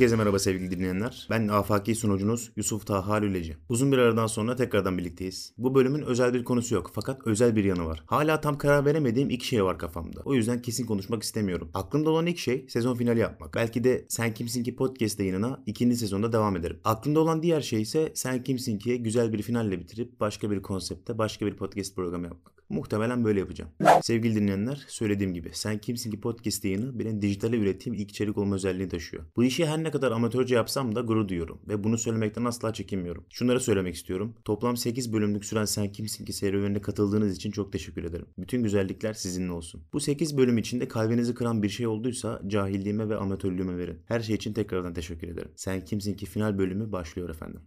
Herkese merhaba sevgili dinleyenler. Ben afaki sunucunuz Yusuf Taha Lüleci. Uzun bir aradan sonra tekrardan birlikteyiz. Bu bölümün özel bir konusu yok fakat özel bir yanı var. Hala tam karar veremediğim iki şey var kafamda. O yüzden kesin konuşmak istemiyorum. Aklımda olan ilk şey sezon finali yapmak. Belki de Sen Kimsin Ki podcast yayınına ikinci sezonda devam ederim. Aklımda olan diğer şey ise Sen Kimsin Ki'ye güzel bir finalle bitirip başka bir konsepte başka bir podcast programı yapmak. Muhtemelen böyle yapacağım. Sevgili dinleyenler, söylediğim gibi Sen Kimsin Ki podcast yayını benim dijitale ürettiğim ilk içerik olma özelliğini taşıyor. Bu işi her ne kadar amatörce yapsam da gurur duyuyorum ve bunu söylemekten asla çekinmiyorum. Şunları söylemek istiyorum. Toplam 8 bölümlük süren Sen Kimsin Ki serüvenine katıldığınız için çok teşekkür ederim. Bütün güzellikler sizinle olsun. Bu 8 bölüm içinde kalbinizi kıran bir şey olduysa cahilliğime ve amatörlüğüme verin. Her şey için tekrardan teşekkür ederim. Sen Kimsin Ki final bölümü başlıyor efendim.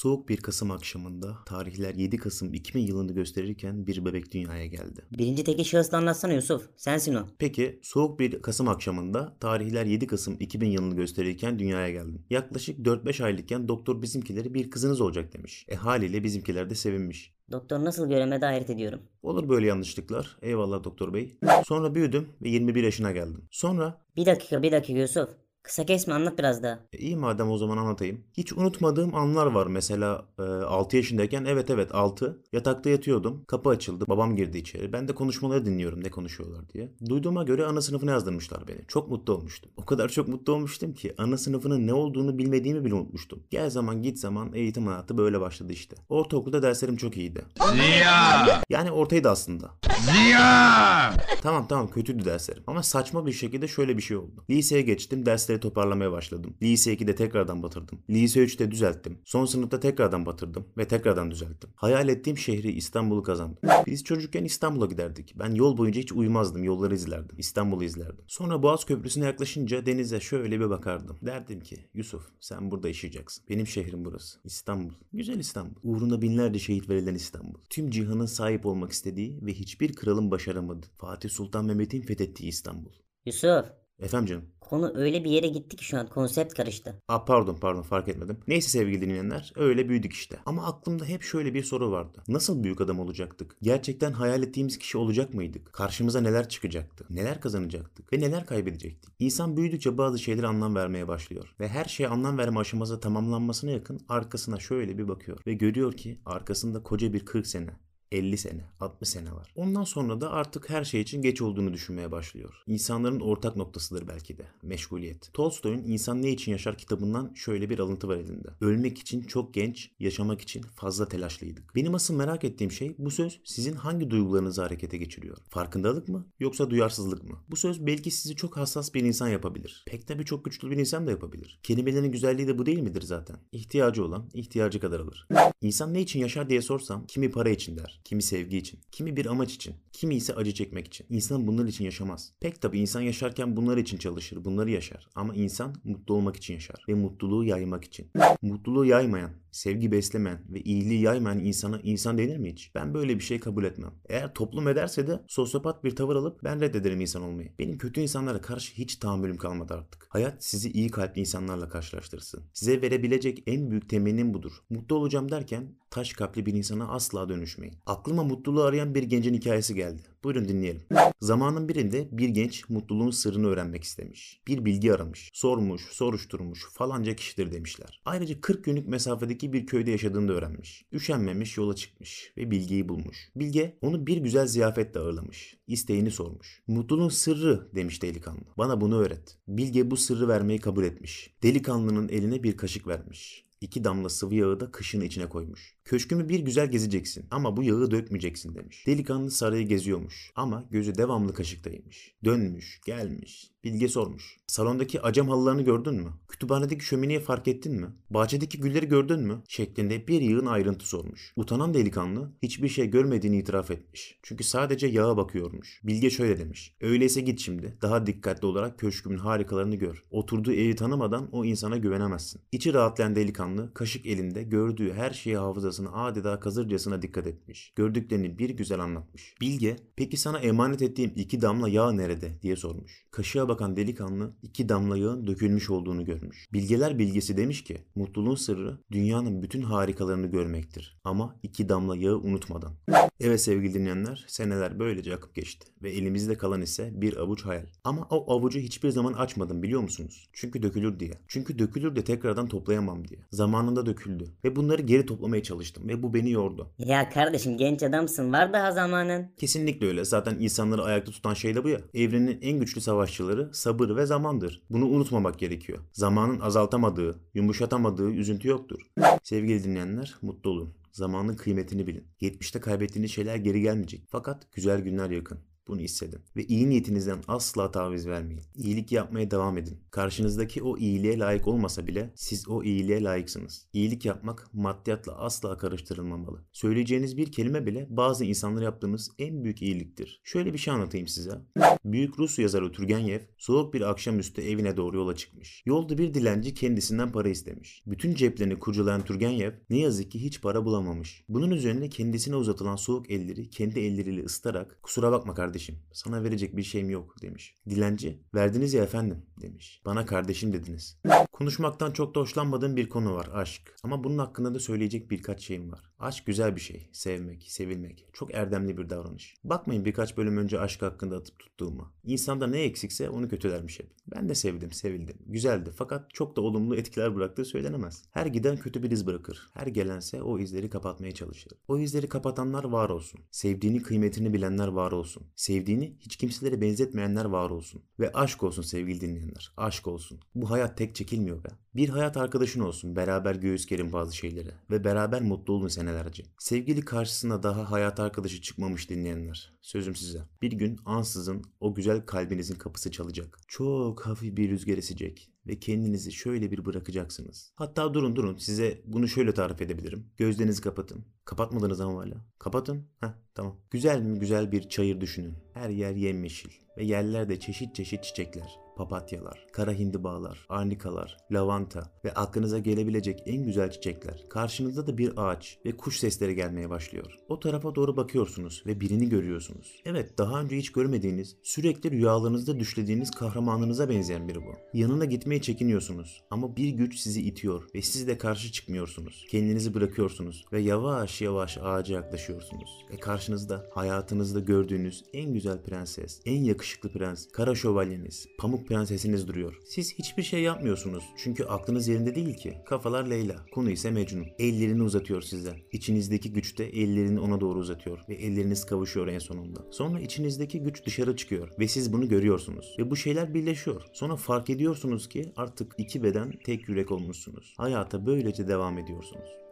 Soğuk bir Kasım akşamında tarihler 7 Kasım 2000 yılını gösterirken bir bebek dünyaya geldi. Birinci teki şahısla anlatsana Yusuf. Sensin o. Peki soğuk bir Kasım akşamında tarihler 7 Kasım 2000 yılını gösterirken dünyaya geldin. Yaklaşık 4-5 aylıkken doktor bizimkileri bir kızınız olacak demiş. E haliyle bizimkiler de sevinmiş. Doktor nasıl göremedi hayret ediyorum. Olur böyle yanlışlıklar. Eyvallah doktor bey. Sonra büyüdüm ve 21 yaşına geldim. Sonra Bir dakika bir dakika Yusuf. Kısa kesme anlat biraz daha. E, iyi madem o zaman anlatayım. Hiç unutmadığım anlar var. Mesela e, 6 yaşındayken evet evet 6. Yatakta yatıyordum. Kapı açıldı. Babam girdi içeri. Ben de konuşmaları dinliyorum ne konuşuyorlar diye. Duyduğuma göre ana sınıfına yazdırmışlar beni. Çok mutlu olmuştum. O kadar çok mutlu olmuştum ki ana sınıfının ne olduğunu bilmediğimi bile unutmuştum. Gel zaman git zaman eğitim hayatı böyle başladı işte. Ortaokulda derslerim çok iyiydi. Ziya! Yani ortaydı aslında. Ziya! Tamam tamam kötüydü derslerim. Ama saçma bir şekilde şöyle bir şey oldu. Liseye geçtim dersleri toparlamaya başladım. Lise 2'de tekrardan batırdım. Lise 3'te düzelttim. Son sınıfta tekrardan batırdım ve tekrardan düzelttim. Hayal ettiğim şehri İstanbul'u kazandım. Biz çocukken İstanbul'a giderdik. Ben yol boyunca hiç uyumazdım. Yolları izlerdim. İstanbul'u izlerdim. Sonra Boğaz Köprüsü'ne yaklaşınca denize şöyle bir bakardım. Derdim ki Yusuf sen burada yaşayacaksın. Benim şehrim burası. İstanbul. Güzel İstanbul. Uğruna binlerce şehit verilen İstanbul. Tüm cihanın sahip olmak istediği ve hiçbir kralın başaramadığı Fatih Sultan Mehmet'in fethettiği İstanbul. Yusuf. Efendim canım. Konu öyle bir yere gitti ki şu an konsept karıştı. Aa pardon pardon fark etmedim. Neyse sevgili dinleyenler öyle büyüdük işte. Ama aklımda hep şöyle bir soru vardı. Nasıl büyük adam olacaktık? Gerçekten hayal ettiğimiz kişi olacak mıydık? Karşımıza neler çıkacaktı? Neler kazanacaktık? Ve neler kaybedecektik? İnsan büyüdükçe bazı şeylere anlam vermeye başlıyor. Ve her şeye anlam verme aşaması tamamlanmasına yakın arkasına şöyle bir bakıyor. Ve görüyor ki arkasında koca bir 40 sene, 50 sene, 60 sene var. Ondan sonra da artık her şey için geç olduğunu düşünmeye başlıyor. İnsanların ortak noktasıdır belki de, meşguliyet. Tolstoy'un İnsan Ne İçin Yaşar kitabından şöyle bir alıntı var elinde. Ölmek için çok genç, yaşamak için fazla telaşlıydık. Benim asıl merak ettiğim şey bu söz sizin hangi duygularınızı harekete geçiriyor? Farkındalık mı yoksa duyarsızlık mı? Bu söz belki sizi çok hassas bir insan yapabilir. Pek tabii çok güçlü bir insan da yapabilir. Kelimelerin güzelliği de bu değil midir zaten? İhtiyacı olan ihtiyacı kadar alır. İnsan ne için yaşar diye sorsam kimi para için der, kimi sevgi için, kimi bir amaç için, kimi ise acı çekmek için. İnsan bunlar için yaşamaz. Pek tabi insan yaşarken bunlar için çalışır, bunları yaşar. Ama insan mutlu olmak için yaşar ve mutluluğu yaymak için. Mutluluğu yaymayan, sevgi beslemeyen ve iyiliği yaymayan insana insan denir mi hiç? Ben böyle bir şey kabul etmem. Eğer toplum ederse de sosyopat bir tavır alıp ben reddederim insan olmayı. Benim kötü insanlara karşı hiç tahammülüm kalmadı artık. Hayat sizi iyi kalpli insanlarla karşılaştırsın. Size verebilecek en büyük temennim budur. Mutlu olacağım derken taş kalpli bir insana asla dönüşmeyin. Aklıma mutluluğu arayan bir gencin hikayesi geldi. Buyurun dinleyelim. Zamanın birinde bir genç mutluluğun sırrını öğrenmek istemiş. Bir bilgi aramış. Sormuş, soruşturmuş, falanca kişidir demişler. Ayrıca 40 günlük mesafedeki bir köyde yaşadığını da öğrenmiş. Üşenmemiş, yola çıkmış ve bilgiyi bulmuş. Bilge onu bir güzel ziyafetle ağırlamış. İsteğini sormuş. Mutluluğun sırrı demiş delikanlı. Bana bunu öğret. Bilge bu sırrı vermeyi kabul etmiş. Delikanlının eline bir kaşık vermiş. İki damla sıvı yağı da kaşığın içine koymuş. Köşkümü bir güzel gezeceksin ama bu yağı dökmeyeceksin demiş. Delikanlı sarayı geziyormuş ama gözü devamlı kaşıktaymış. Dönmüş, gelmiş, Bilge sormuş. Salondaki acam halılarını gördün mü? Kütüphanedeki şömineyi fark ettin mi? Bahçedeki gülleri gördün mü? Şeklinde bir yığın ayrıntı sormuş. Utanan delikanlı hiçbir şey görmediğini itiraf etmiş. Çünkü sadece yağa bakıyormuş. Bilge şöyle demiş. Öyleyse git şimdi. Daha dikkatli olarak köşkümün harikalarını gör. Oturduğu evi tanımadan o insana güvenemezsin. İçi rahatlayan delikanlı kaşık elinde gördüğü her şeyi hafızasına adeta kazırcasına dikkat etmiş. Gördüklerini bir güzel anlatmış. Bilge, peki sana emanet ettiğim iki damla yağ nerede diye sormuş. Kaşığa bakan delikanlı iki damla yağın dökülmüş olduğunu görmüş. Bilgeler bilgesi demiş ki mutluluğun sırrı dünyanın bütün harikalarını görmektir. Ama iki damla yağı unutmadan. Evet sevgili dinleyenler, seneler böylece akıp geçti ve elimizde kalan ise bir avuç hayal. Ama o avucu hiçbir zaman açmadım biliyor musunuz? Çünkü dökülür diye. Çünkü dökülür de tekrardan toplayamam diye. Zamanında döküldü ve bunları geri toplamaya çalıştım ve bu beni yordu. Ya kardeşim genç adamsın var daha zamanın. Kesinlikle öyle. Zaten insanları ayakta tutan şey de bu ya. Evrenin en güçlü savaşçıları sabır ve zamandır. Bunu unutmamak gerekiyor. Zamanın azaltamadığı, yumuşatamadığı üzüntü yoktur. Sevgili dinleyenler, mutlu olun. Zamanın kıymetini bilin. 70'te kaybettiğiniz şeyler geri gelmeyecek. Fakat güzel günler yakın. Bunu hissedin. Ve iyi niyetinizden asla taviz vermeyin. İyilik yapmaya devam edin. Karşınızdaki o iyiliğe layık olmasa bile siz o iyiliğe layıksınız. İyilik yapmak maddiyatla asla karıştırılmamalı. Söyleyeceğiniz bir kelime bile bazı insanlara yaptığınız en büyük iyiliktir. Şöyle bir şey anlatayım size. Büyük Rus yazarı Turgenev soğuk bir akşamüstü evine doğru yola çıkmış. Yolda bir dilenci kendisinden para istemiş. Bütün ceplerini kurcalayan Turgenev ne yazık ki hiç para bulamamış. Bunun üzerine kendisine uzatılan soğuk elleri kendi elleriyle ısıtarak kusura bakma kardeşim sana verecek bir şeyim yok demiş. Dilenci verdiniz ya efendim demiş. Bana kardeşim dediniz. Konuşmaktan çok da hoşlanmadığım bir konu var aşk. Ama bunun hakkında da söyleyecek birkaç şeyim var. Aşk güzel bir şey. Sevmek, sevilmek. Çok erdemli bir davranış. Bakmayın birkaç bölüm önce aşk hakkında atıp tuttuğuma. İnsanda ne eksikse onu kötülermiş hep. Ben de sevdim, sevildim. Güzeldi fakat çok da olumlu etkiler bıraktığı söylenemez. Her giden kötü bir iz bırakır. Her gelense o izleri kapatmaya çalışır. O izleri kapatanlar var olsun. Sevdiğini kıymetini bilenler var olsun. Sevdiğini hiç kimselere benzetmeyenler var olsun. Ve aşk olsun sevgili dinleyenler. Aşk olsun. Bu hayat tek çekilmiyor be. Bir hayat arkadaşın olsun. Beraber göğüs gerin bazı şeylere. Ve beraber mutlu olun senelerce. Sevgili karşısına daha hayat arkadaşı çıkmamış dinleyenler. Sözüm size. Bir gün ansızın o güzel kalbinizin kapısı çalacak. Çok hafif bir rüzgar esecek ve kendinizi şöyle bir bırakacaksınız. Hatta durun durun size bunu şöyle tarif edebilirim. Gözlerinizi kapatın. Kapatmadınız ama hala. Kapatın. Heh tamam. Güzel mi güzel bir çayır düşünün. Her yer yemyeşil ve yerlerde çeşit çeşit çiçekler. Papatyalar, kara hindibalar, arnikalar, lavanta ve aklınıza gelebilecek en güzel çiçekler. Karşınızda da bir ağaç ve kuş sesleri gelmeye başlıyor. O tarafa doğru bakıyorsunuz ve birini görüyorsunuz. Evet daha önce hiç görmediğiniz, sürekli rüyalarınızda düşlediğiniz kahramanınıza benzeyen biri bu. Yanına gitmeye çekiniyorsunuz ama bir güç sizi itiyor ve siz de karşı çıkmıyorsunuz. Kendinizi bırakıyorsunuz ve yavaş yavaş ağaca yaklaşıyorsunuz. Ve karşınızda hayatınızda gördüğünüz en güzel prenses, en yakışıklı prens, kara şövalyeniz, pamuk prensesiniz duruyor. Siz hiçbir şey yapmıyorsunuz çünkü aklınız yerinde değil ki. Kafalar Leyla, konu ise Mecnun. Ellerini uzatıyor size. İçinizdeki güç de ellerini ona doğru uzatıyor ve elleriniz kavuşuyor en sonunda. Sonra içinizdeki güç dışarı çıkıyor ve siz bunu görüyorsunuz. Ve bu şeyler birleşiyor. Sonra fark ediyorsunuz ki artık iki beden tek yürek olmuşsunuz. Hayata böylece devam ediyorsunuz.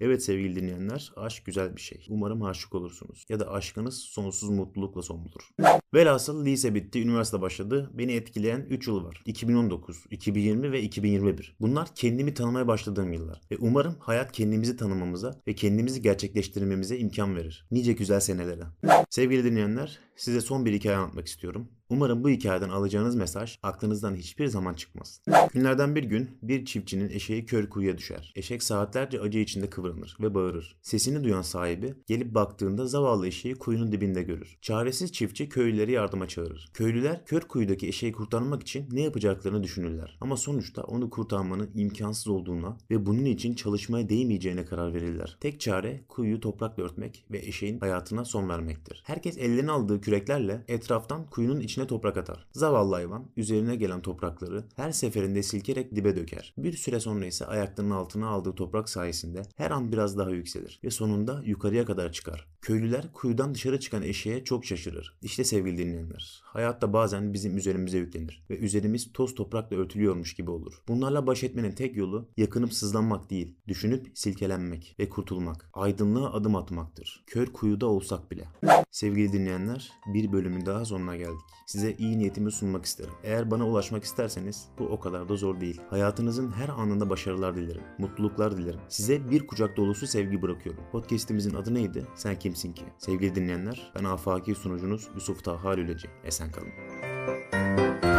Evet sevgili dinleyenler, aşk güzel bir şey. Umarım aşık olursunuz. Ya da aşkınız sonsuz mutlulukla son bulur. Velhasıl lise bitti, üniversite başladı. Beni etkileyen 3 yıl var. 2019, 2020 ve 2021. Bunlar kendimi tanımaya başladığım yıllar. Ve umarım hayat kendimizi tanımamıza ve kendimizi gerçekleştirmemize imkan verir. Nice güzel senelere. Sevgili dinleyenler, size son bir hikaye anlatmak istiyorum. Umarım bu hikayeden alacağınız mesaj aklınızdan hiçbir zaman çıkmaz. Günlerden bir gün bir çiftçinin eşeği kör kuyuya düşer. Eşek saatlerce acı içinde kıvranır ve bağırır. Sesini duyan sahibi gelip baktığında zavallı eşeği kuyunun dibinde görür. Çaresiz çiftçi köylüleri yardıma çağırır. Köylüler kör kuyudaki eşeği kurtarmak için ne yapacaklarını düşünürler. Ama sonuçta onu kurtarmanın imkansız olduğuna ve bunun için çalışmaya değmeyeceğine karar verirler. Tek çare kuyuyu toprakla örtmek ve eşeğin hayatına son vermektir. Herkes ellerine aldığı küreklerle etraftan kuyunun içine toprak atar. Zavallı hayvan üzerine gelen toprakları her seferinde silkerek dibe döker. Bir süre sonra ise ayaklarının altına aldığı toprak sayesinde her an biraz daha yükselir ve sonunda yukarıya kadar çıkar. Köylüler kuyudan dışarı çıkan eşeğe çok şaşırır. İşte sevgili dinleyenler, hayatta bazen bizim üzerimize yüklenir ve üzerimiz toz toprakla örtülüyormuş gibi olur. Bunlarla baş etmenin tek yolu yakınıp sızlanmak değil, düşünüp silkelenmek ve kurtulmak. Aydınlığa adım atmaktır. Kör kuyuda olsak bile. Sevgili dinleyenler, bir bölümün daha sonuna geldik. Size iyi niyetimi sunmak isterim. Eğer bana ulaşmak isterseniz bu o kadar da zor değil. Hayatınızın her anında başarılar dilerim. Mutluluklar dilerim. Size bir kucak dolusu sevgi bırakıyorum. Podcast'imizin adı neydi? Sen kimsin ki? Sevgili dinleyenler, ben afaki sunucunuz Yusuf Taha Lüleci. Esen kalın.